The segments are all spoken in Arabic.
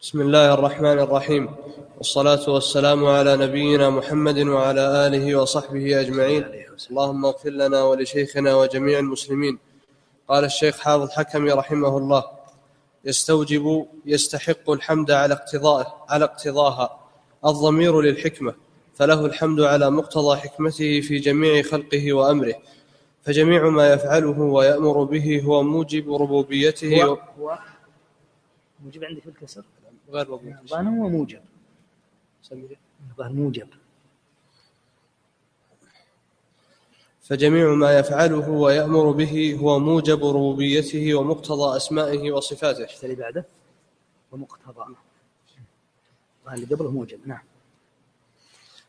بسم الله الرحمن الرحيم. والصلاة والسلام على نبينا محمد وعلى آله وصحبه أجمعين. اللهم اغفر لنا ولشيخنا وجميع المسلمين. قال الشيخ حافظ حكمي رحمه الله يستوجب يستحق الحمد على اقتضائه على اقتضاها الضمير للحكمة فله الحمد على مقتضى حكمته في جميع خلقه وأمره فجميع ما يفعله ويأمر به هو موجب ربوبيته هو, هو موجب عندك في الكسر؟ غير مضبوط الظاهر هو موجب. سميه. الظاهر موجب. فجميع ما يفعله ويأمر به هو موجب ربوبيته ومقتضى أسمائه وصفاته. إيش اللي بعده؟ ومقتضى. الظاهر اللي قبله موجب. نعم.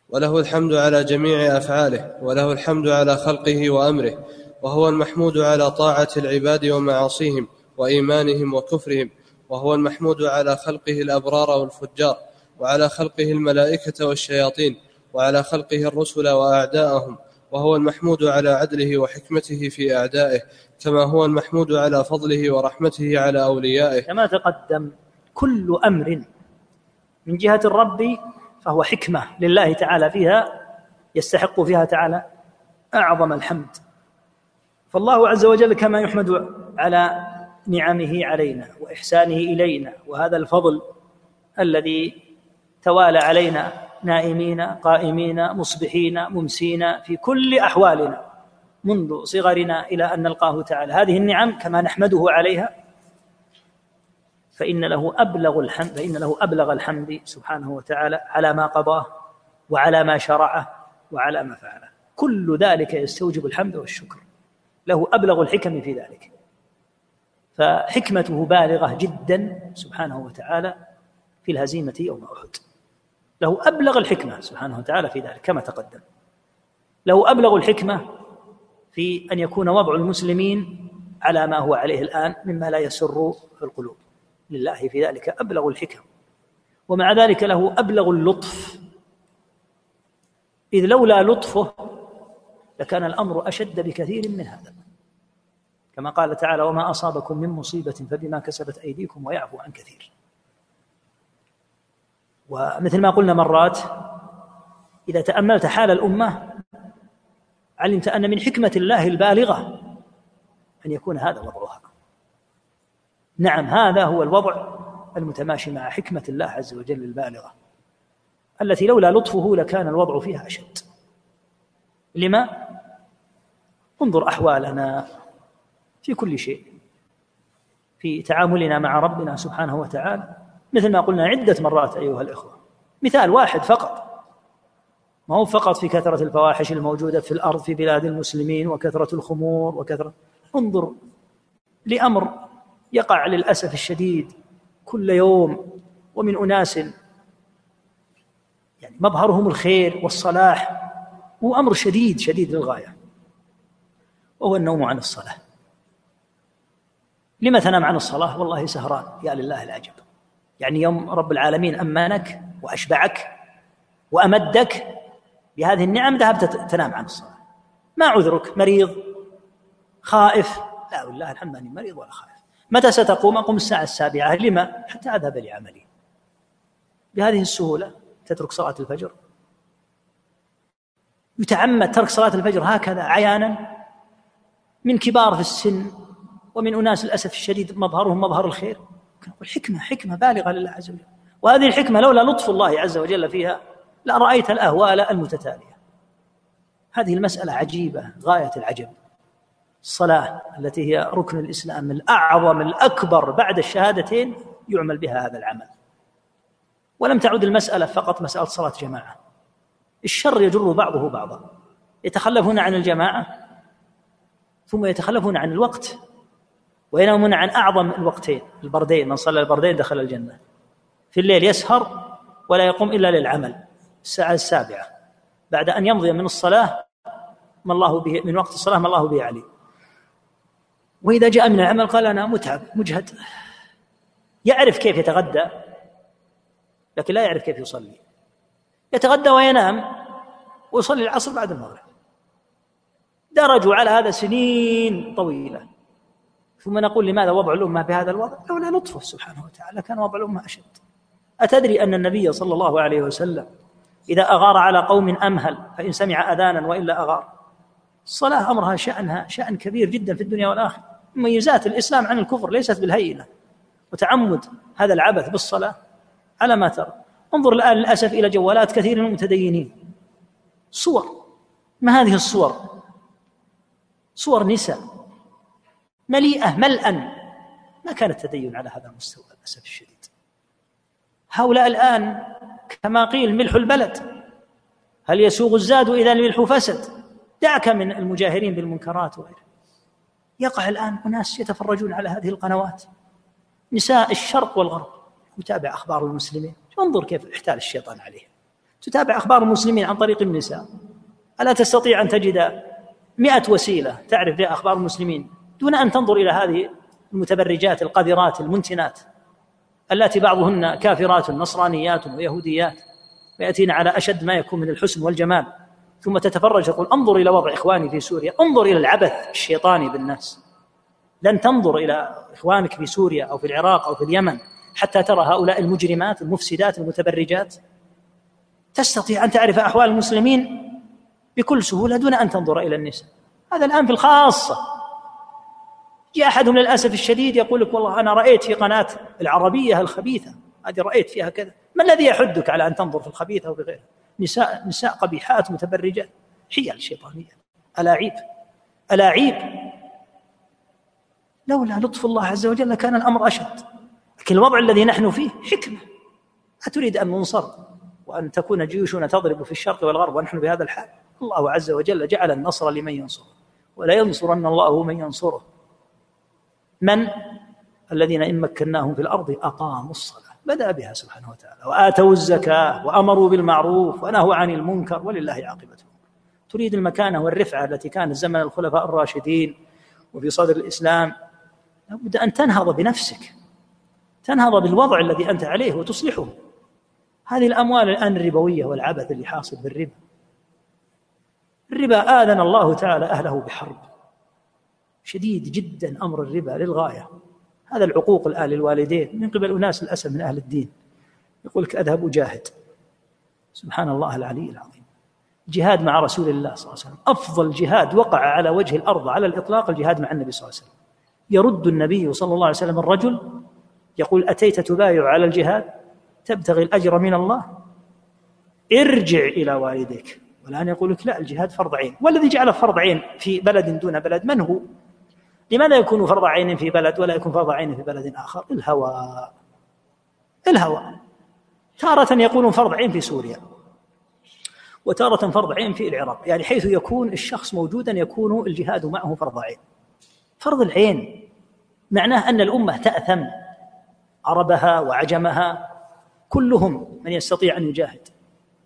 وله الحمد على جميع أفعاله وله الحمد على خلقه وأمره وهو المحمود على طاعة العباد ومعاصيهم وإيمانهم وكفرهم. وهو المحمود على خلقه الأبرار والفجار وعلى خلقه الملائكة والشياطين وعلى خلقه الرسل وأعداءهم وهو المحمود على عدله وحكمته في أعدائه كما هو المحمود على فضله ورحمته على أوليائه. كما تقدم كل أمر من جهة الرب فهو حكمة لله تعالى فيها يستحق فيها تعالى أعظم الحمد. فالله عز وجل كما يحمد على نعمه علينا وإحسانه إلينا وهذا الفضل الذي توالى علينا نائمين قائمين مصبحين ممسين في كل أحوالنا منذ صغرنا إلى أن نلقاه تعالى. هذه النعم كما نحمده عليها فإن له أبلغ الحمد فإن له أبلغ الحمد سبحانه وتعالى على ما قضاه وعلى ما شرعه وعلى ما فعله. كل ذلك يستوجب الحمد والشكر. له أبلغ الحكم في ذلك. فحكمته بالغة جدا سبحانه وتعالى في الهزيمة يوم أحد. له أبلغ الحكمة سبحانه وتعالى في ذلك كما تقدم. له أبلغ الحكمة في أن يكون وضع المسلمين على ما هو عليه الآن مما لا يسر في القلوب. لله في ذلك أبلغ الحكم. ومع ذلك له أبلغ اللطف. إذ لولا لطفه لكان الأمر أشد بكثير من هذا. كما قال تعالى وما أصابكم من مصيبة فبما كسبت أيديكم ويعفو عن كثير. ومثل ما قلنا مرات إذا تأملت حال الأمة علمت أن من حكمة الله البالغة أن يكون هذا وضعها. نعم هذا هو الوضع المتماشي مع حكمة الله عز وجل البالغة التي لولا لطفه لكان الوضع فيها أشد. لما؟ انظر أحوالنا. في كل شيء في تعاملنا مع ربنا سبحانه وتعالى. مثل ما قلنا عدة مرات أيها الإخوة. مثال واحد فقط. ما هو فقط في كثرة الفواحش الموجودة في الأرض في بلاد المسلمين وكثرة الخمور وكثرة. انظر لأمر يقع للأسف الشديد كل يوم ومن أناس يعني مظهرهم الخير والصلاح. هو أمر شديد شديد للغاية. وهو النوم عن الصلاة. لما تنام عن الصلاة؟ والله سهران. يا لله العجب. يعني يوم رب العالمين أمانك وأشبعك وأمدك بهذه النعم ذهبت تنام عن الصلاة. ما عذرك؟ مريض؟ خائف؟ لا والله الحمد لله مريض ولا خائف. متى ستقوم؟ أقوم الساعة السابعة. لما؟ حتى أذهب لعملي. بهذه السهولة تترك صلاة الفجر؟ يتعمد ترك صلاة الفجر هكذا عيانا من كبار في السن. ومن أناس للأسف الشديد مظهرهم مظهر الخير. والحكمة حكمة بالغة لله عز وجل. وهذه الحكمة لولا لطف الله عز وجل فيها لرأيت الأهوال المتتالية. هذه المسألة عجيبة غاية العجب. الصلاة التي هي ركن الإسلام الأعظم الأكبر بعد الشهادتين يعمل بها هذا العمل. ولم تعد المسألة فقط مسألة صلاة جماعة. الشر يجر بعضه بعضا. يتخلفون عن الجماعة ثم يتخلفون عن الوقت وينامون عن أعظم الوقتين البردين من صلى البردين دخل الجنة. في الليل يسهر ولا يقوم إلا للعمل. الساعة السابعة. بعد أن يمضي من الصلاة ما الله به من وقت الصلاة ما الله به عليه وإذا جاء من العمل قال أنا متعب مجهد. يعرف كيف يتغدى لكن لا يعرف كيف يصلي. يتغدى وينام ويصلي العصر بعد المغرب. درجوا على هذا سنين طويلة. ثم نقول لماذا وضع الأمة بهذا الوضع؟ لولا لطفه سبحانه وتعالى كان وضع الأمة أشد. أتدري أن النبي صلى الله عليه وسلم إذا أغار على قوم أمهل فإن سمع أذانا وإلا أغار. الصلاة أمرها شأنها شأن كبير جدا في الدنيا والآخرة. مميزات الإسلام عن الكفر ليست بالهينة. وتعمد هذا العبث بالصلاة على ما ترى. انظر الآن للأسف إلى جوالات كثير من المتدينين. صور. ما هذه الصور؟ صور نساء. مليئة ملأ. ما كان التدين على هذا المستوى للأسف الشديد. هؤلاء الآن كما قيل ملح البلد. هل يسوغ الزاد إذا الملح فسد؟ دعك من المجاهرين بالمنكرات وغيره. يقع الآن أناس يتفرجون على هذه القنوات. نساء الشرق والغرب. يتابع أخبار المسلمين. انظر كيف احتال الشيطان عليه تتابع أخبار المسلمين عن طريق النساء. ألا تستطيع أن تجد مئة وسيلة تعرف بها أخبار المسلمين؟ دون أن تنظر إلى هذه المتبرجات القذرات المنتنات اللاتي بعضهن كافرات نصرانيات ويهوديات ويأتين على أشد ما يكون من الحسن والجمال. ثم تتفرج تقول انظر إلى وضع إخواني في سوريا انظر إلى العبث الشيطاني بالناس. لن تنظر إلى إخوانك في سوريا أو في العراق أو في اليمن حتى ترى هؤلاء المجرمات المفسدات المتبرجات. تستطيع أن تعرف أحوال المسلمين بكل سهولة دون أن تنظر إلى النساء. هذا الآن في الخاصة. جاء أحدهم للأسف الشديد يقول لك والله أنا رأيت في قناة العربية الخبيثة هذه رأيت فيها كذا. ما الذي يحدك على أن تنظر في الخبيثة وفي نساء نساء قبيحات متبرجات. حيل شيطانية. ألاعيب. ألاعيب. لولا لطف الله عز وجل لكان الأمر أشد. لكن الوضع الذي نحن فيه حكمة. أتريد أن ننصر وأن تكون جيوشنا تضرب في الشرق والغرب ونحن بهذا الحال؟ الله عز وجل جعل النصر لمن ينصره. ولا ينصرن الله من ينصره. من؟ الذين إن مكناهم في الأرض أقاموا الصلاة. بدأ بها سبحانه وتعالى. وآتوا الزكاة وأمروا بالمعروف ونهوا عن المنكر ولله عاقبته تريد المكانة والرفعة التي كانت زمن الخلفاء الراشدين وفي صدر الإسلام لابد أن تنهض بنفسك. تنهض بالوضع الذي أنت عليه وتصلحه. هذه الأموال الآن الربوية والعبث اللي حاصل بالربا. الربا آذن الله تعالى أهله بحرب. شديد جدا أمر الربا للغاية. هذا العقوق الآن للوالدين من قبل أناس للأسف من أهل الدين. يقول لك أذهب أجاهد. سبحان الله العلي العظيم. جهاد مع رسول الله صلى الله عليه وسلم. أفضل جهاد وقع على وجه الأرض على الإطلاق الجهاد مع النبي صلى الله عليه وسلم. يرد النبي صلى الله عليه وسلم الرجل يقول أتيت تبايع على الجهاد؟ تبتغي الأجر من الله؟ ارجع إلى والديك. والآن يقول لك لا الجهاد فرض عين. والذي جعله فرض عين في بلد دون بلد من هو؟ لماذا يكون فرض عين في بلد ولا يكون فرض عين في بلد آخر؟ الهوى. الهوى. تارة يقولون فرض عين في سوريا. وتارة فرض عين في العراق. يعني حيث يكون الشخص موجودا يكون الجهاد معه فرض عين. فرض العين معناه أن الأمة تأثم عربها وعجمها. كلهم من يستطيع أن يجاهد.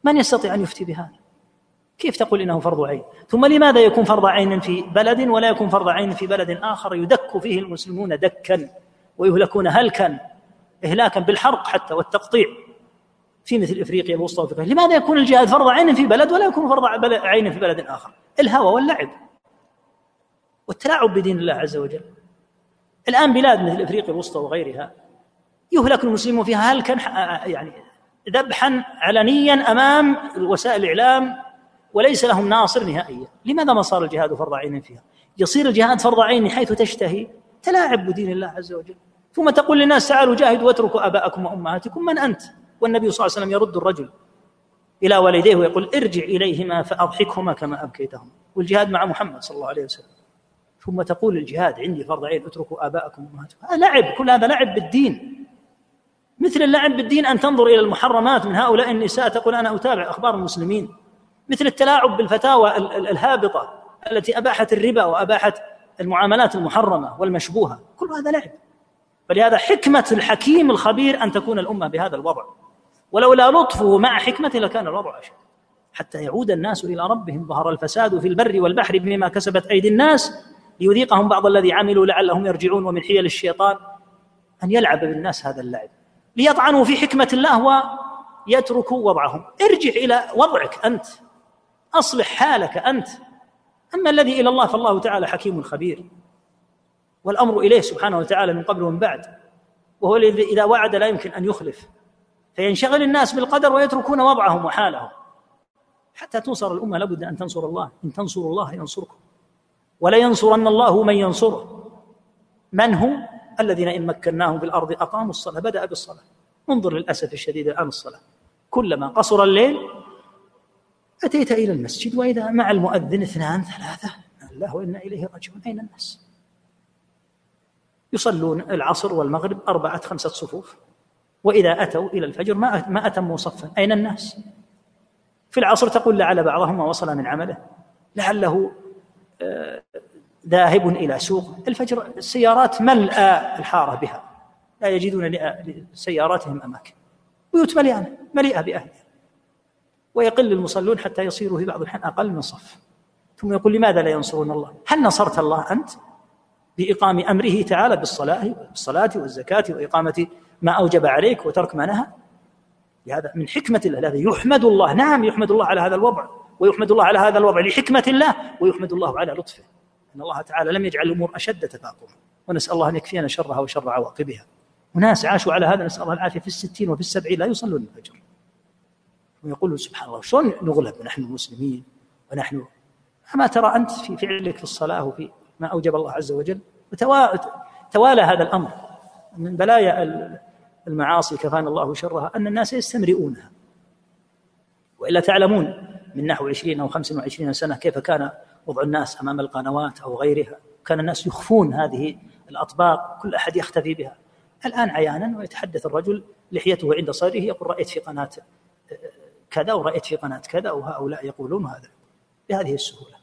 من يستطيع أن يفتي بهذا؟ كيف تقول إنه فرض عين؟ ثم لماذا يكون فرض عين في بلد ولا يكون فرض عين في بلد آخر يدك فيه المسلمون دكا ويهلكون هلكا إهلاكا بالحرق حتى والتقطيع في مثل إفريقيا الوسطى وافريقيا لماذا يكون الجهاد فرض عين في بلد ولا يكون فرض عين في بلد آخر؟ الهوى واللعب والتلاعب بدين الله عز وجل. الآن بلاد مثل إفريقيا الوسطى وغيرها يهلك المسلمون فيها هلكا يعني ذبحا علنيا أمام وسائل الإعلام وليس لهم ناصر نهائيا. لماذا ما صار الجهاد فرض عين فيها؟ يصير الجهاد فرض عين حيث تشتهي تلاعب بدين الله عز وجل. ثم تقول للناس تعالوا جاهدوا واتركوا آباءكم وأمهاتكم من أنت؟ والنبي صلى الله عليه وسلم يرد الرجل إلى والديه ويقول ارجع إليهما فأضحكهما كما أبكيتهما. والجهاد مع محمد صلى الله عليه وسلم. ثم تقول الجهاد عندي فرض عين اتركوا آباءكم وأمهاتكم. هذا لعب كل هذا لعب بالدين. مثل اللعب بالدين أن تنظر إلى المحرمات من هؤلاء النساء تقول أنا أتابع أخبار المسلمين. مثل التلاعب بالفتاوى الهابطة التي أباحت الربا وأباحت المعاملات المحرمة والمشبوهة. كل هذا لعب. فلهذا حكمة الحكيم الخبير أن تكون الأمة بهذا الوضع. ولولا لطفه مع حكمته لكان الوضع أشد. حتى يعود الناس إلى ربهم ظهر الفساد في البر والبحر بما كسبت أيدي الناس ليذيقهم بعض الذي عملوا لعلهم يرجعون ومن حيل الشيطان أن يلعب بالناس هذا اللعب. ليطعنوا في حكمة الله ويتركوا وضعهم. ارجع إلى وضعك أنت. أصلح حالك أنت. أما الذي إلى الله فالله تعالى حكيم خبير. والأمر إليه سبحانه وتعالى من قبل ومن بعد. وهو الذي إذا وعد لا يمكن أن يخلف. فينشغل الناس بالقدر ويتركون وضعهم وحالهم. حتى تنصر الأمة لابد أن تنصر الله. إن تنصروا الله ينصركم. ولينصرن الله من ينصره. من هم؟ الذين إن مكناهم في الأرض أقاموا الصلاة بدأ بالصلاة. انظر للأسف الشديد الآن الصلاة. كلما قصر الليل أتيت إلى المسجد وإذا مع المؤذن اثنان ثلاثة الله وإنا إليه راجعون. أين الناس؟ يصلون العصر والمغرب أربعة خمسة صفوف وإذا أتوا إلى الفجر ما ما أتموا صفا. أين الناس؟ في العصر تقول لعل بعضهم وصل من عمله لعله آه، ذاهب إلى سوق. الفجر السيارات ملأ الحارة بها لا يجدون لسياراتهم أماكن. بيوت مليانة مليئة بأهلها. ويقل المصلون حتى يصيروا في بعض الأحيان أقل من صف. ثم يقول لماذا لا ينصرون الله؟ هل نصرت الله أنت بإقام أمره تعالى بالصلاة بالصلاة والزكاة وإقامة ما أوجب عليك وترك ما نهى؟ لهذا من حكمة الله هذا يحمد الله. نعم يحمد الله على هذا الوضع ويحمد الله على هذا الوضع لحكمة الله ويحمد الله على لطفه. أن الله تعالى لم يجعل الأمور أشد تفاقما ونسأل الله أن يكفينا شرها وشر عواقبها. وناس عاشوا على هذا نسأل الله العافية. في الستين وفي السبعين لا يصلون الفجر. ويقول سبحان الله شلون نغلب؟ نحن المسلمين ونحن أما ترى أنت في فعلك في الصلاة وفي ما أوجب الله عز وجل توالى هذا الأمر. من بلايا المعاصي كفانا الله شرها أن الناس يستمرئونها. وإلا تعلمون من نحو عشرين أو خمس وعشرين سنة كيف كان وضع الناس أمام القنوات أو غيرها. كان الناس يخفون هذه الأطباق كل أحد يختفي بها. الآن عيانا ويتحدث الرجل لحيته عند صدره يقول رأيت في قناة كذا ورأيت في قناة كذا وهؤلاء يقولون هذا بهذه السهولة.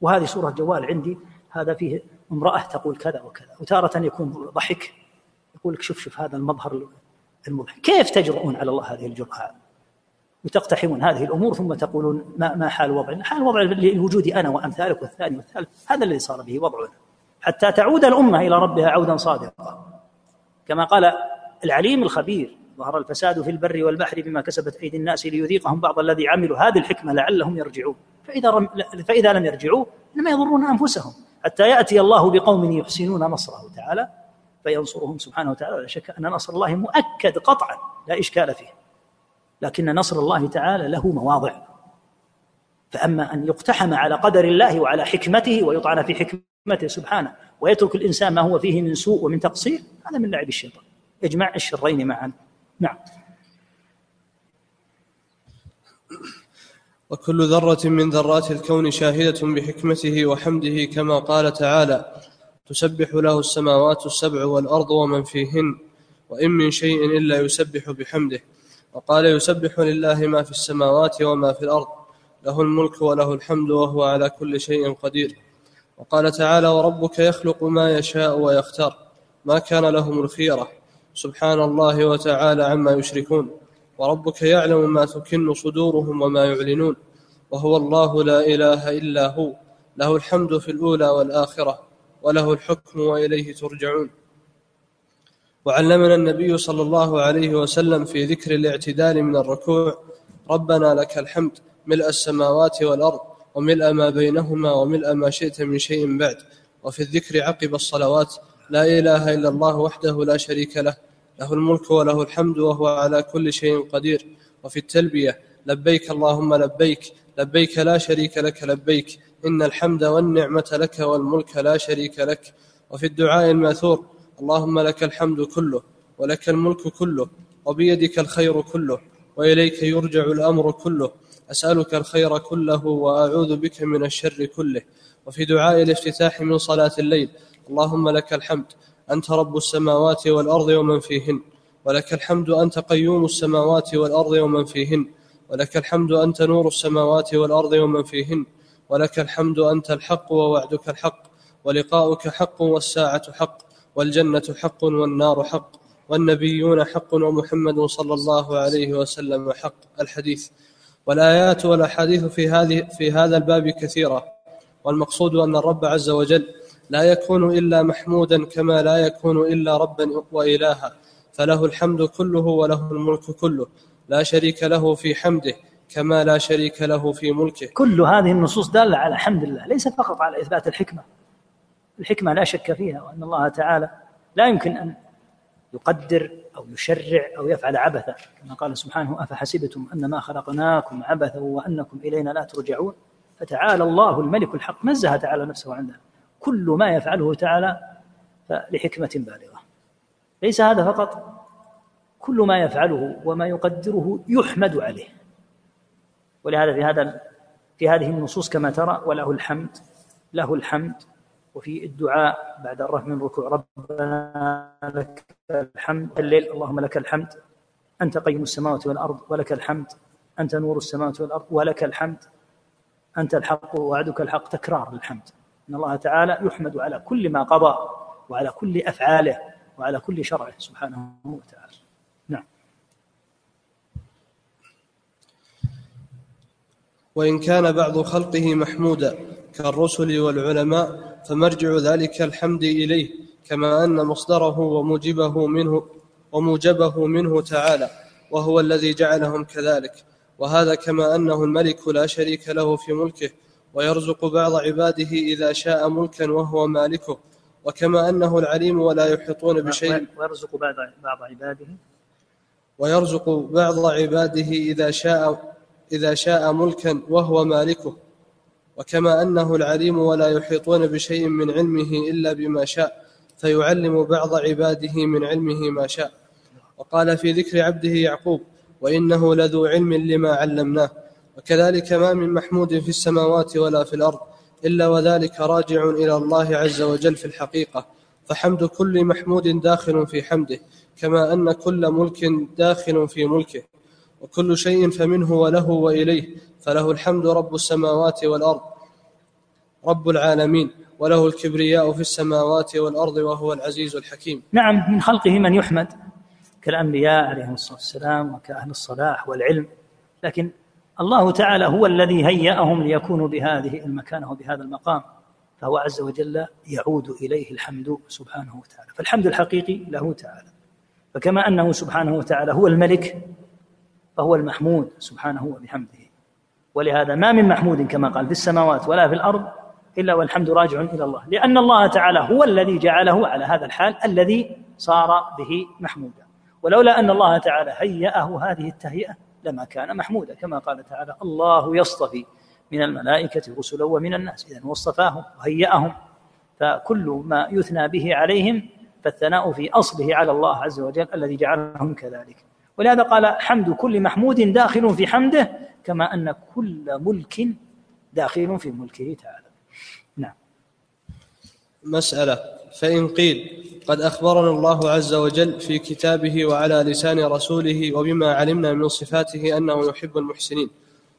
وهذه صورة جوال عندي هذا فيه امرأة تقول كذا وكذا وتارة يكون ضحك يقول لك شوف شوف هذا المظهر المضحك كيف تجرؤون على الله هذه الجرأة؟ وتقتحمون هذه الأمور ثم تقولون ما ما حال وضعنا؟ حال وضع لوجود أنا وأمثالك والثاني والثالث؟ هذا الذي صار به وضعنا. حتى تعود الأمة إلى ربها عودا صادقا. كما قال العليم الخبير ظهر الفساد في البر والبحر بما كسبت أيدي الناس ليذيقهم بعض الذي عملوا هذه الحكمة لعلهم يرجعون. فإذا رم فإذا لم يرجعوا انما يضرون أنفسهم. حتى يأتي الله بقوم يحسنون نصره تعالى فينصرهم سبحانه وتعالى. ولا شك أن نصر الله مؤكد قطعا لا إشكال فيه. لكن نصر الله تعالى له مواضع. فأما أن يقتحم على قدر الله وعلى حكمته ويطعن في حكمته سبحانه ويترك الإنسان ما هو فيه من سوء ومن تقصير هذا من لعب الشيطان. اجمع الشرين معا. نعم. وكل ذرة من ذرات الكون شاهدة بحكمته وحمده كما قال تعالى تسبح له السماوات السبع والأرض ومن فيهن وإن من شيء إلا يسبح بحمده. وقال يسبح لله ما في السماوات وما في الأرض له الملك وله الحمد وهو على كل شيء قدير. وقال تعالى وربك يخلق ما يشاء ويختار ما كان لهم الخيرة. سبحان الله وتعالى عما يشركون وربك يعلم ما تكن صدورهم وما يعلنون وهو الله لا إله إلا هو له الحمد في الأولى والآخرة وله الحكم وإليه ترجعون. وعلمنا النبي صلى الله عليه وسلم في ذكر الاعتدال من الركوع ربنا لك الحمد ملء السماوات والأرض وملء ما بينهما وملء ما شئت من شيء بعد. وفي الذكر عقب الصلوات لا إله إلا الله وحده لا شريك له. له الملك وله الحمد وهو على كل شيء قدير. وفي التلبية لبيك اللهم لبيك. لبيك لا شريك لك لبيك. إن الحمد والنعمة لك والملك لا شريك لك. وفي الدعاء المأثور اللهم لك الحمد كله ولك الملك كله وبيدك الخير كله وإليك يرجع الأمر كله. أسألك الخير كله وأعوذ بك من الشر كله. وفي دعاء الافتتاح من صلاة الليل اللهم لك الحمد. أنت رب السماوات والأرض ومن فيهن. ولك الحمد أنت قيوم السماوات والأرض ومن فيهن. ولك الحمد أنت نور السماوات والأرض ومن فيهن. ولك الحمد أنت الحق ووعدك الحق. ولقاؤك حق والساعة حق. والجنة حق والنار حق. والنبيون حق ومحمد صلى الله عليه وسلم حق. الحديث. والآيات والأحاديث في هذه في هذا الباب كثيرة. والمقصود أن الرب عز وجل لا يكون إلا محمودا كما لا يكون إلا ربا وإلها. فله الحمد كله وله الملك كله. لا شريك له في حمده كما لا شريك له في ملكه. كل هذه النصوص دالة على حمد الله ليس فقط على إثبات الحكمة. الحكمة لا شك فيها وأن الله تعالى لا يمكن أن يقدر أو يشرع أو يفعل عبثا. كما قال سبحانه أفحسبتم أنما خلقناكم عبثا وأنكم إلينا لا ترجعون؟ فتعالى الله الملك الحق نزه تعالى نفسه عنها كل ما يفعله تعالى لحكمة بالغة. ليس هذا فقط كل ما يفعله وما يقدره يحمد عليه. ولهذا في هذا في هذه النصوص كما ترى وله الحمد له الحمد. وفي الدعاء بعد الرفع من ركوع ربنا لك الحمد الليل اللهم لك الحمد. أنت قيم السماوات والأرض ولك الحمد. أنت نور السماوات والأرض ولك الحمد. أنت الحق ووعدك الحق تكرار الحمد. إن الله تعالى يحمد على كل ما قضى وعلى كل أفعاله وعلى كل شرعه سبحانه وتعالى. نعم. وإن كان بعض خلقه محمودا كالرسل والعلماء فمرجع ذلك الحمد إليه كما أن مصدره وموجبه منه وموجبه منه تعالى وهو الذي جعلهم كذلك. وهذا كما أنه الملك لا شريك له في ملكه ويرزق بعض عباده إذا شاء ملكا وهو مالكه. وكما أنه العليم ولا يحيطون بشيء. ويرزق بعض بعض عباده. ويرزق بعض عباده إذا شاء إذا شاء ملكا وهو مالكه. وكما أنه العليم ولا يحيطون بشيء من علمه إلا بما شاء. فيعلم بعض عباده من علمه ما شاء. وقال في ذكر عبده يعقوب وإنه لذو علم لما علمناه. وكذلك ما من محمود في السماوات ولا في الأرض إلا وذلك راجع إلى الله عز وجل في الحقيقة. فحمد كل محمود داخل في حمده كما أن كل ملك داخل في ملكه. وكل شيء فمنه وله وإليه فله الحمد رب السماوات والأرض رب العالمين وله الكبرياء في السماوات والأرض وهو العزيز الحكيم. نعم من خلقه من يحمد كالأنبياء عليهم الصلاة والسلام وكأهل الصلاح والعلم. لكن الله تعالى هو الذي هيأهم ليكونوا بهذه المكانة وبهذا المقام. فهو عز وجل يعود إليه الحمد سبحانه وتعالى. فالحمد الحقيقي له تعالى. فكما أنه سبحانه وتعالى هو الملك فهو المحمود سبحانه وبحمده. ولهذا ما من محمود كما قال في السماوات ولا في الأرض إلا والحمد راجع إلى الله. لأن الله تعالى هو الذي جعله على هذا الحال الذي صار به محمودا. ولولا أن الله تعالى هيأه هذه التهيئة لما كان محمودا كما قال تعالى الله يصطفي من الملائكة رسلا ومن الناس. إذا واصطفاهم وهيأهم فكل ما يثنى به عليهم فالثناء في أصله على الله عز وجل الذي جعلهم كذلك. ولهذا قال حمد كل محمود داخل في حمده كما أن كل ملك داخل في ملكه تعالى. نعم. مسألة. فإن قيل قد أخبرنا الله عز وجل في كتابه وعلى لسان رسوله وبما علمنا من صفاته أنه يحب المحسنين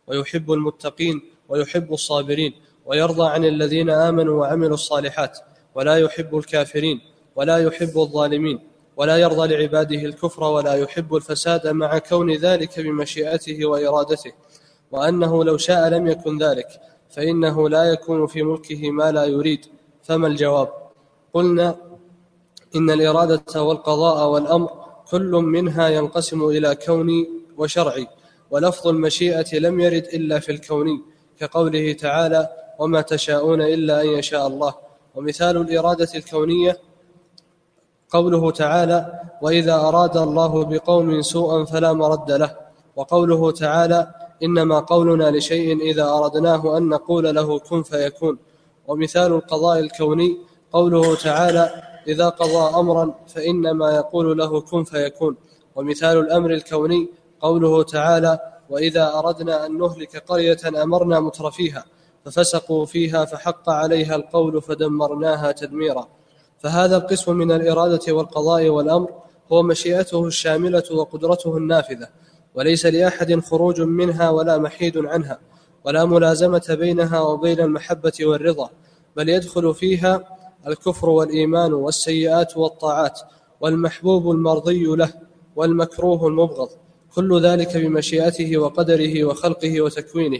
ويحب المتقين ويحب الصابرين ويرضى عن الذين آمنوا وعملوا الصالحات ولا يحب الكافرين ولا يحب الظالمين ولا يرضى لعباده الكفر ولا يحب الفساد مع كون ذلك بمشيئته وإرادته وأنه لو شاء لم يكن ذلك فإنه لا يكون في ملكه ما لا يريد فما الجواب قلنا إن الإرادة والقضاء والأمر كل منها ينقسم إلى كوني وشرعي ولفظ المشيئة لم يرد إلا في الكوني كقوله تعالى وما تشاءون إلا أن يشاء الله ومثال الإرادة الكونية قوله تعالى وإذا أراد الله بقوم سوءا فلا مرد له وقوله تعالى إنما قولنا لشيء إذا أردناه أن نقول له كن فيكون ومثال القضاء الكوني قوله تعالى إذا قضى أمرا فإنما يقول له كن فيكون. ومثال الأمر الكوني قوله تعالى وإذا أردنا أن نهلك قرية أمرنا مترفيها ففسقوا فيها فحق عليها القول فدمرناها تدميرا. فهذا القسم من الإرادة والقضاء والأمر هو مشيئته الشاملة وقدرته النافذة وليس لأحد خروج منها ولا محيد عنها ولا ملازمة بينها وبين المحبة والرضا بل يدخل فيها الكفر والإيمان والسيئات والطاعات والمحبوب المرضي له والمكروه المبغض كل ذلك بمشيئته وقدره وخلقه وتكوينه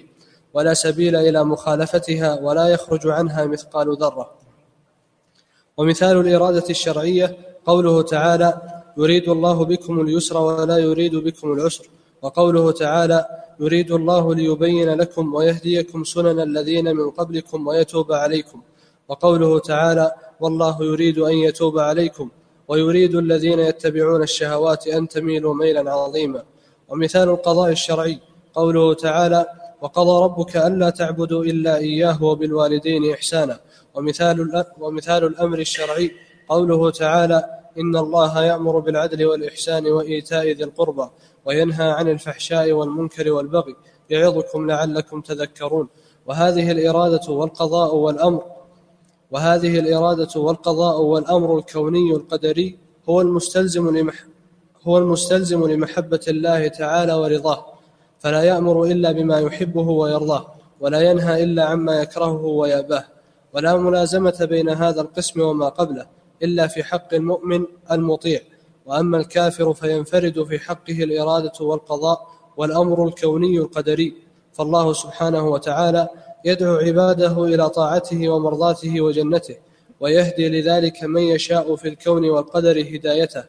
ولا سبيل إلى مخالفتها ولا يخرج عنها مثقال ذرة. ومثال الإرادة الشرعية قوله تعالى يريد الله بكم اليسر ولا يريد بكم العسر وقوله تعالى يريد الله ليبين لكم ويهديكم سنن الذين من قبلكم ويتوب عليكم وقوله تعالى والله يريد أن يتوب عليكم ويريد الذين يتبعون الشهوات أن تميلوا ميلا عظيما. ومثال القضاء الشرعي قوله تعالى وقضى ربك ألا تعبدوا إلا إياه وبالوالدين إحسانا. ومثال, ومثال الأمر الشرعي قوله تعالى إن الله يأمر بالعدل والإحسان وإيتاء ذي القربى وينهى عن الفحشاء والمنكر والبغي يعظكم لعلكم تذكرون. وهذه الإرادة والقضاء والأمر وهذه الإرادة والقضاء والأمر الكوني القدري هو المستلزم لمح هو المستلزم لمحبة الله تعالى ورضاه فلا يأمر إلا بما يحبه ويرضاه ولا ينهى إلا عما يكرهه ويأباه ولا ملازمة بين هذا القسم وما قبله إلا في حق المؤمن المطيع وأما الكافر فينفرد في حقه الإرادة والقضاء والأمر الكوني القدري فالله سبحانه وتعالى يدعو عباده إلى طاعته ومرضاته وجنته ويهدي لذلك من يشاء في الكون والقدر هدايته.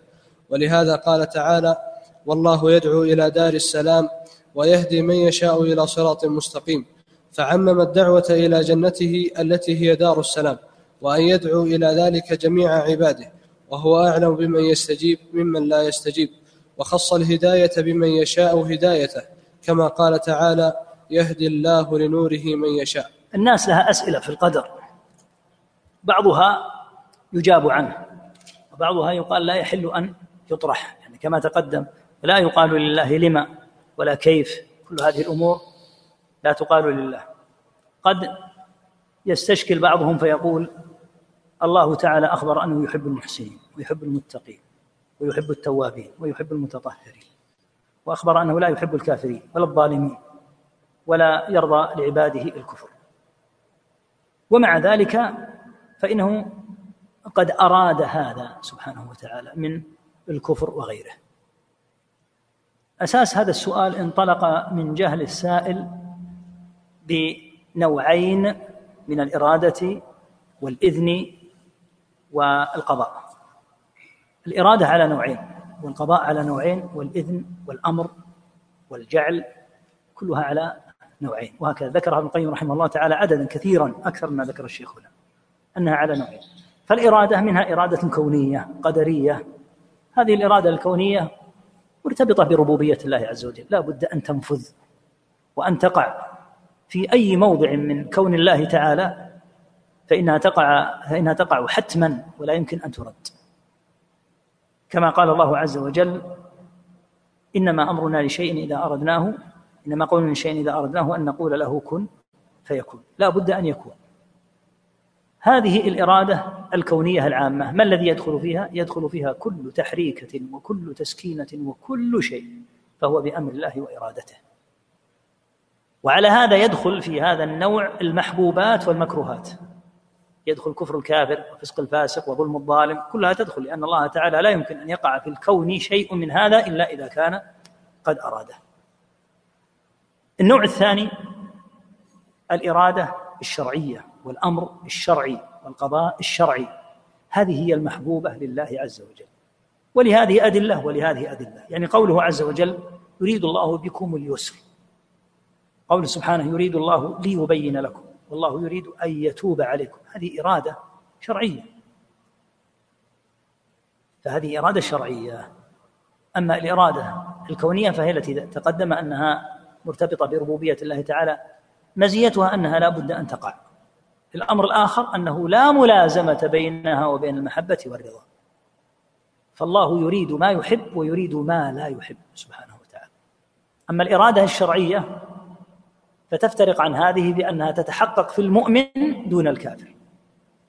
ولهذا قال تعالى والله يدعو إلى دار السلام ويهدي من يشاء إلى صراط مستقيم. فعمم الدعوة إلى جنته التي هي دار السلام وأن يدعو إلى ذلك جميع عباده وهو أعلم بمن يستجيب ممن لا يستجيب وخص الهداية بمن يشاء هدايته كما قال تعالى يهدي الله لنوره من يشاء. الناس لها أسئلة في القدر. بعضها يجاب عنه وبعضها يقال لا يحل أن يطرح. يعني كما تقدم لا يقال لله لما ولا كيف. كل هذه الأمور لا تقال لله. قد يستشكل بعضهم فيقول الله تعالى أخبر أنه يحب المحسنين ويحب المتقين ويحب التوابين ويحب المتطهرين وأخبر أنه لا يحب الكافرين ولا الظالمين. ولا يرضى لعباده الكفر. ومع ذلك فإنه قد أراد هذا سبحانه وتعالى من الكفر وغيره. أساس هذا السؤال انطلق من جهل السائل بنوعين من الإرادة والإذن والقضاء. الإرادة على نوعين والقضاء على نوعين والإذن والأمر والجعل كلها على نوعين. وهكذا ذكرها ابن القيم رحمه الله تعالى عددا كثيرا أكثر مما ذكر الشيخ هنا أنها على نوعين. فالإرادة منها إرادة كونية قدرية. هذه الإرادة الكونية مرتبطة بربوبية الله عز وجل. لا بد أن تنفذ وأن تقع في أي موضع من كون الله تعالى فإنها تقع فإنها تقع حتما ولا يمكن أن ترد. كما قال الله عز وجل إنما أمرنا لشيء إذا أردناه إنما قولنا لشيء إذا أردناه أن نقول له كن فيكون. لا بد أن يكون. هذه الإرادة الكونية العامة. ما الذي يدخل فيها؟ يدخل فيها كل تحريكة وكل تسكينة وكل شيء فهو بأمر الله وإرادته. وعلى هذا يدخل في هذا النوع المحبوبات والمكروهات. يدخل كفر الكافر وفسق الفاسق وظلم الظالم. كلها تدخل لأن الله تعالى لا يمكن أن يقع في الكون شيء من هذا إلا إذا كان قد أراده. النوع الثاني الإرادة الشرعية والأمر الشرعي والقضاء الشرعي. هذه هي المحبوبة لله عز وجل. ولهذه أدلة ولهذه أدلة. يعني قوله عز وجل يريد الله بكم اليسر قوله سبحانه يريد الله ليبين لكم والله يريد أن يتوب عليكم. هذه إرادة شرعية. فهذه إرادة شرعية. أما الإرادة الكونية فهي التي تقدم أنها مرتبطة بربوبية الله تعالى مزيتها أنها لا بد أن تقع. الأمر الآخر أنه لا ملازمة بينها وبين المحبة والرضا. فالله يريد ما يحب ويريد ما لا يحب سبحانه وتعالى. أما الإرادة الشرعية فتفترق عن هذه بأنها تتحقق في المؤمن دون الكافر.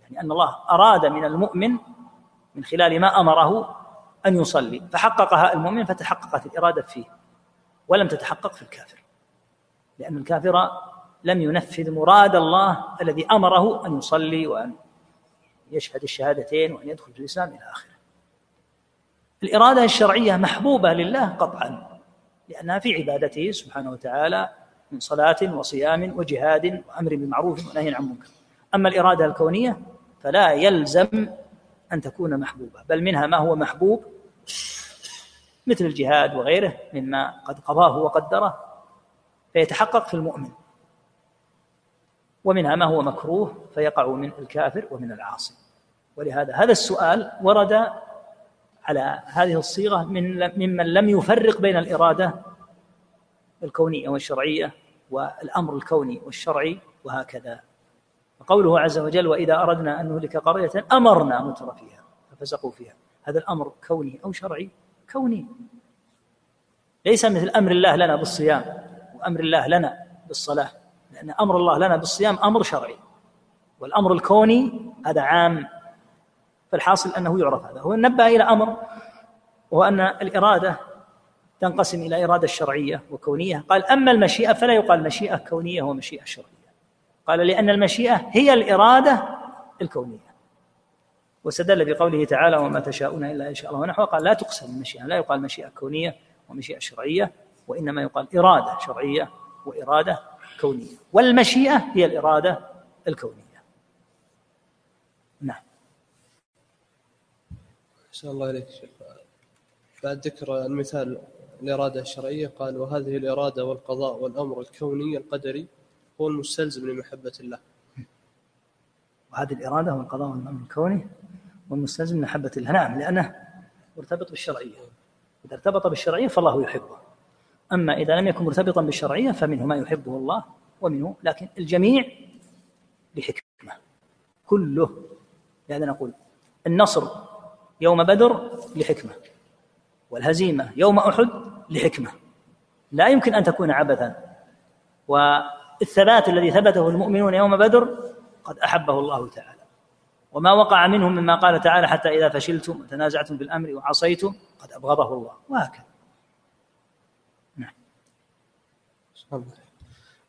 يعني أن الله أراد من المؤمن من خلال ما أمره أن يصلي فحققها المؤمن فتحققت الإرادة فيه ولم تتحقق في الكافر. لأن الكافر لم ينفذ مراد الله الذي أمره أن يصلي وأن يشهد الشهادتين وأن يدخل في الإسلام إلى آخره. الإرادة الشرعية محبوبة لله قطعا لأنها في عبادته سبحانه وتعالى من صلاة وصيام وجهاد وأمر بالمعروف ونهي عن منكر أما الإرادة الكونية فلا يلزم أن تكون محبوبة بل منها ما هو محبوب مثل الجهاد وغيره مما قد قضاه وقدره. فيتحقق في المؤمن. ومنها ما هو مكروه فيقع من الكافر ومن العاصي. ولهذا هذا السؤال ورد على هذه الصيغة من ممن لم يفرق بين الإرادة الكونية والشرعية والأمر الكوني والشرعي وهكذا. وقوله عز وجل وإذا أردنا أن نهلك قرية أمرنا متر فيها ففسقوا فيها. هذا الأمر كوني أو شرعي؟ كوني. ليس مثل أمر الله لنا بالصيام. وأمر الله لنا بالصلاة لأن أمر الله لنا بالصيام أمر شرعي والأمر الكوني هذا عام فالحاصل أنه يعرف هذا. هو نبه إلى أمر وهو أن الإرادة تنقسم إلى إرادة شرعية وكونية. قال أما المشيئة فلا يقال مشيئة كونية ومشيئة شرعية. قال لأن المشيئة هي الإرادة الكونية. واستدل بقوله تعالى وما تشاءون إلا إن شاء الله ونحوه قال لا تقسم المشيئة لا يقال مشيئة كونية ومشيئة شرعية. وإنما يقال إرادة شرعية وإرادة كونية. والمشيئة هي الإرادة الكونية. نعم. أحسن الله إليك شيخ بعد ذكر المثال الإرادة الشرعية قال وهذه الإرادة والقضاء والأمر الكوني القدري هو المستلزم لمحبة الله. وهذه الإرادة والقضاء والأمر الكوني والمستلزم لمحبة الله. نعم لأنه مرتبط بالشرعية. إذا ارتبط بالشرعية فالله يحبه. أما إذا لم يكن مرتبطا بالشرعية فمنه ما يحبه الله ومنه لكن الجميع بحكمة. كله. لهذا نقول النصر يوم بدر لحكمة والهزيمة يوم أحد لحكمة. لا يمكن أن تكون عبثا. والثبات الذي ثبته المؤمنون يوم بدر قد أحبه الله تعالى. وما وقع منهم مما قال تعالى حتى إذا فشلتم وتنازعتم بالأمر وعصيتم قد أبغضه الله. وهكذا نعم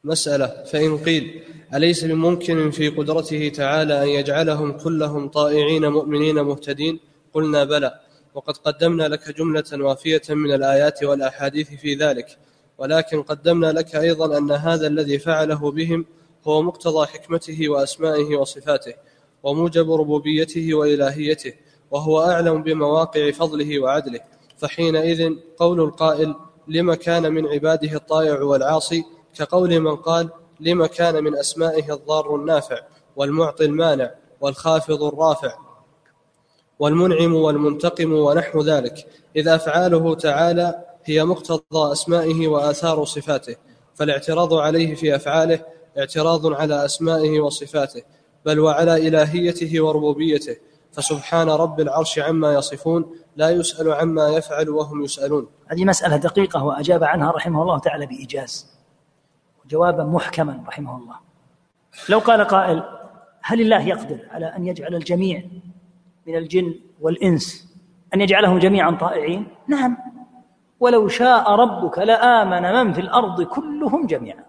مسألة. فإن قيل أليس بممكن في قدرته تعالى أن يجعلهم كلهم طائعين مؤمنين مهتدين؟ قلنا بلى. وقد قدمنا لك جملة وافية من الآيات والأحاديث في ذلك. ولكن قدمنا لك أيضا أن هذا الذي فعله بهم هو مقتضى حكمته وأسمائه وصفاته وموجب ربوبيته وإلهيته وهو أعلم بمواقع فضله وعدله. فحينئذ قول القائل لما كان من عباده الطائع والعاصي كقول من قال لما كان من أسمائه الضار النافع والمعطي المانع والخافض الرافع والمنعم والمنتقم ونحو ذلك إذ أفعاله تعالى هي مقتضى أسمائه وآثار صفاته فالاعتراض عليه في أفعاله اعتراض على أسمائه وصفاته بل وعلى إلهيته وربوبيته فسبحان رب العرش عما يصفون لا يسأل عما يفعل وهم يسألون. هذه مسألة دقيقة وأجاب عنها رحمه الله تعالى بإيجاز. جوابا محكما رحمه الله. لو قال قائل هل الله يقدر على أن يجعل الجميع من الجن والإنس أن يجعلهم جميعا طائعين؟ نعم. ولو شاء ربك لآمن من في الأرض كلهم جميعا.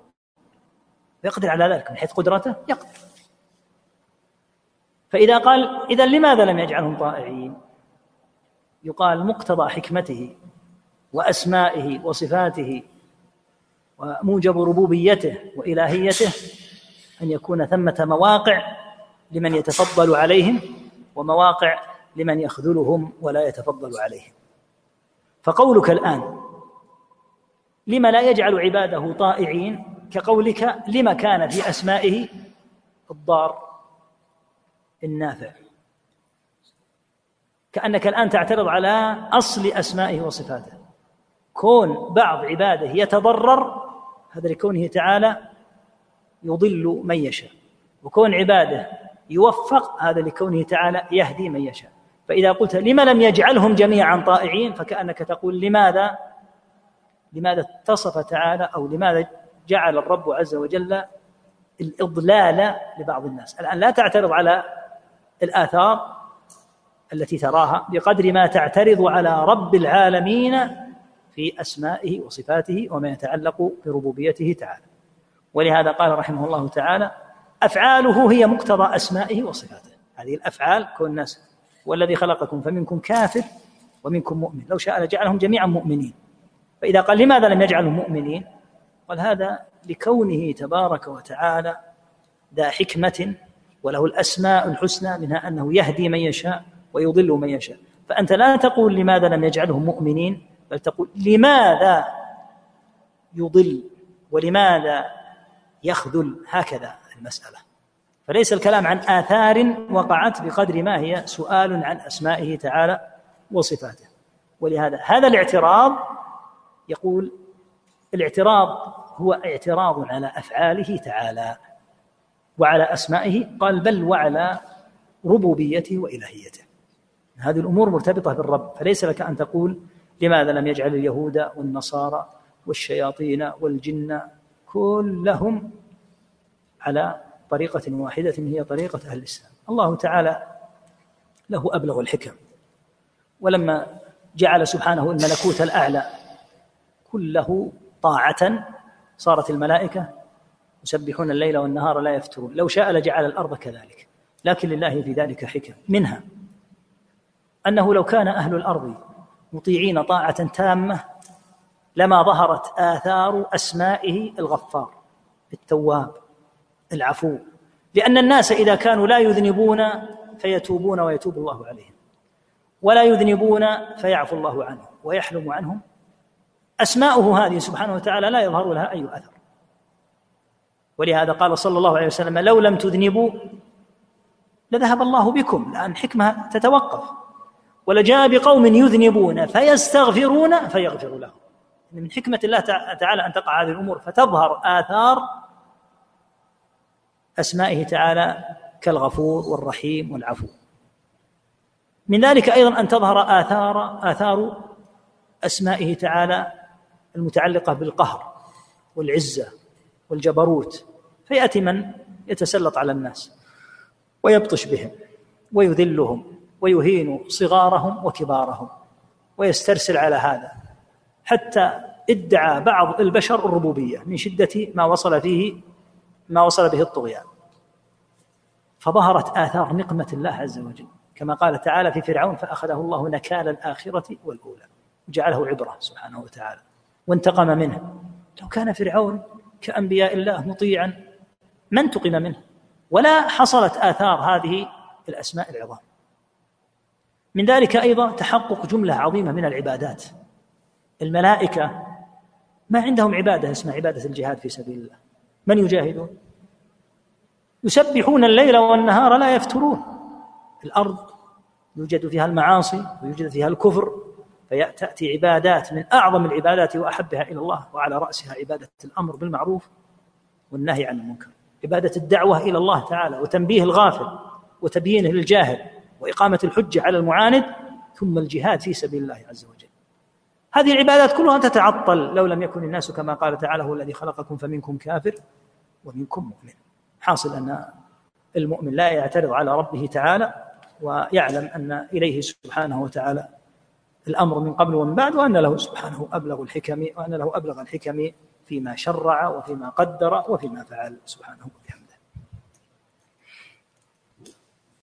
يقدر على ذلك من حيث قدرته؟ يقدر. فإذا قال إذا لماذا لم يجعلهم طائعين؟ يقال مقتضى حكمته وأسمائه وصفاته وموجب ربوبيته وإلهيته أن يكون ثمة مواقع لمن يتفضل عليهم ومواقع لمن يخذلهم ولا يتفضل عليهم. فقولك الآن لما لا يجعل عباده طائعين؟ كقولك لما كان في أسمائه الضار؟ النافع. كأنك الآن تعترض على أصل أسمائه وصفاته. كون بعض عباده يتضرر هذا لكونه تعالى يضل من يشاء. وكون عباده يوفق هذا لكونه تعالى يهدي من يشاء. فإذا قلت لما لم يجعلهم جميعا طائعين فكأنك تقول لماذا؟ لماذا اتصف تعالى؟ أو لماذا جعل الرب عز وجل الإضلال لبعض الناس؟ الآن لا تعترض على الآثار التي تراها بقدر ما تعترض على رب العالمين في أسمائه وصفاته وما يتعلق بربوبيته تعالى. ولهذا قال رحمه الله تعالى أفعاله هي مقتضى أسمائه وصفاته. هذه الأفعال كون الناس والذي خلقكم فمنكم كافر ومنكم مؤمن. لو شاء لجعلهم جميعا مؤمنين. فإذا قال لماذا لم يجعلهم مؤمنين؟ قال هذا لكونه تبارك وتعالى ذا حكمة وله الأسماء الحسنى منها أنه يهدي من يشاء ويضل من يشاء. فأنت لا تقول لماذا لم يجعلهم مؤمنين بل تقول لماذا يضل ولماذا يخذل؟ هكذا المسألة. فليس الكلام عن آثار وقعت بقدر ما هي سؤال عن أسمائه تعالى وصفاته. ولهذا هذا الاعتراض يقول الاعتراض هو اعتراض على أفعاله تعالى. وعلى أسمائه قال بل وعلى ربوبيته وإلهيته. هذه الأمور مرتبطة بالرب فليس لك أن تقول لماذا لم يجعل اليهود والنصارى والشياطين والجن كلهم على طريقة واحدة هي طريقة أهل الإسلام. الله تعالى له أبلغ الحكم. ولما جعل سبحانه الملكوت الأعلى كله طاعة صارت الملائكة يسبحون الليل والنهار لا يفترون. لو شاء لجعل الأرض كذلك. لكن لله في ذلك حكم. منها أنه لو كان أهل الأرض مطيعين طاعة تامة لما ظهرت آثار أسمائه الغفار التواب العفو. لأن الناس إذا كانوا لا يذنبون فيتوبون ويتوب الله عليهم. ولا يذنبون فيعفو الله عنهم ويحلم عنهم. أسماؤه هذه سبحانه وتعالى لا يظهر لها أي أثر. ولهذا قال صلى الله عليه وسلم لو لم تذنبوا لذهب الله بكم لأن حكمة تتوقف. ولجاء بقوم يذنبون فيستغفرون فيغفر لهم. من حكمة الله تعالى أن تقع هذه الأمور فتظهر آثار أسمائه تعالى كالغفور والرحيم والعفو. من ذلك أيضا أن تظهر آثار آثار أسمائه تعالى المتعلقة بالقهر والعزة والجبروت. فيأتي من يتسلط على الناس ويبطش بهم ويذلهم ويهين صغارهم وكبارهم ويسترسل على هذا. حتى ادعى بعض البشر الربوبية من شدة ما وصل فيه ما وصل به الطغيان. فظهرت آثار نقمة الله عز وجل. كما قال تعالى في فرعون فأخذه الله نكال الآخرة والأولى. وجعله عبرة سبحانه وتعالى. وانتقم منه. لو كان فرعون كأنبياء الله مطيعا ما انتقم منه؟ ولا حصلت آثار هذه الأسماء العظام. من ذلك أيضا تحقق جملة عظيمة من العبادات. الملائكة ما عندهم عبادة اسمها عبادة الجهاد في سبيل الله. من يجاهدون؟ يسبحون الليل والنهار لا يفترون. الأرض يوجد فيها المعاصي ويوجد فيها الكفر. فيأتي عبادات من أعظم العبادات وأحبها إلى الله وعلى رأسها عبادة الأمر بالمعروف والنهي عن المنكر. عبادة الدعوة إلى الله تعالى وتنبيه الغافل وتبيينه للجاهل وإقامة الحجة على المعاند ثم الجهاد في سبيل الله عز وجل. هذه العبادات كلها تتعطل لو لم يكن الناس كما قال تعالى هو الذي خلقكم فمنكم كافر ومنكم مؤمن. حاصل أن المؤمن لا يعترض على ربه تعالى ويعلم أن إليه سبحانه وتعالى الأمر من قبل ومن بعد وأن له سبحانه أبلغ الحكم وأن له أبلغ الحكم فيما شرع وفيما قدر وفيما فعل سبحانه.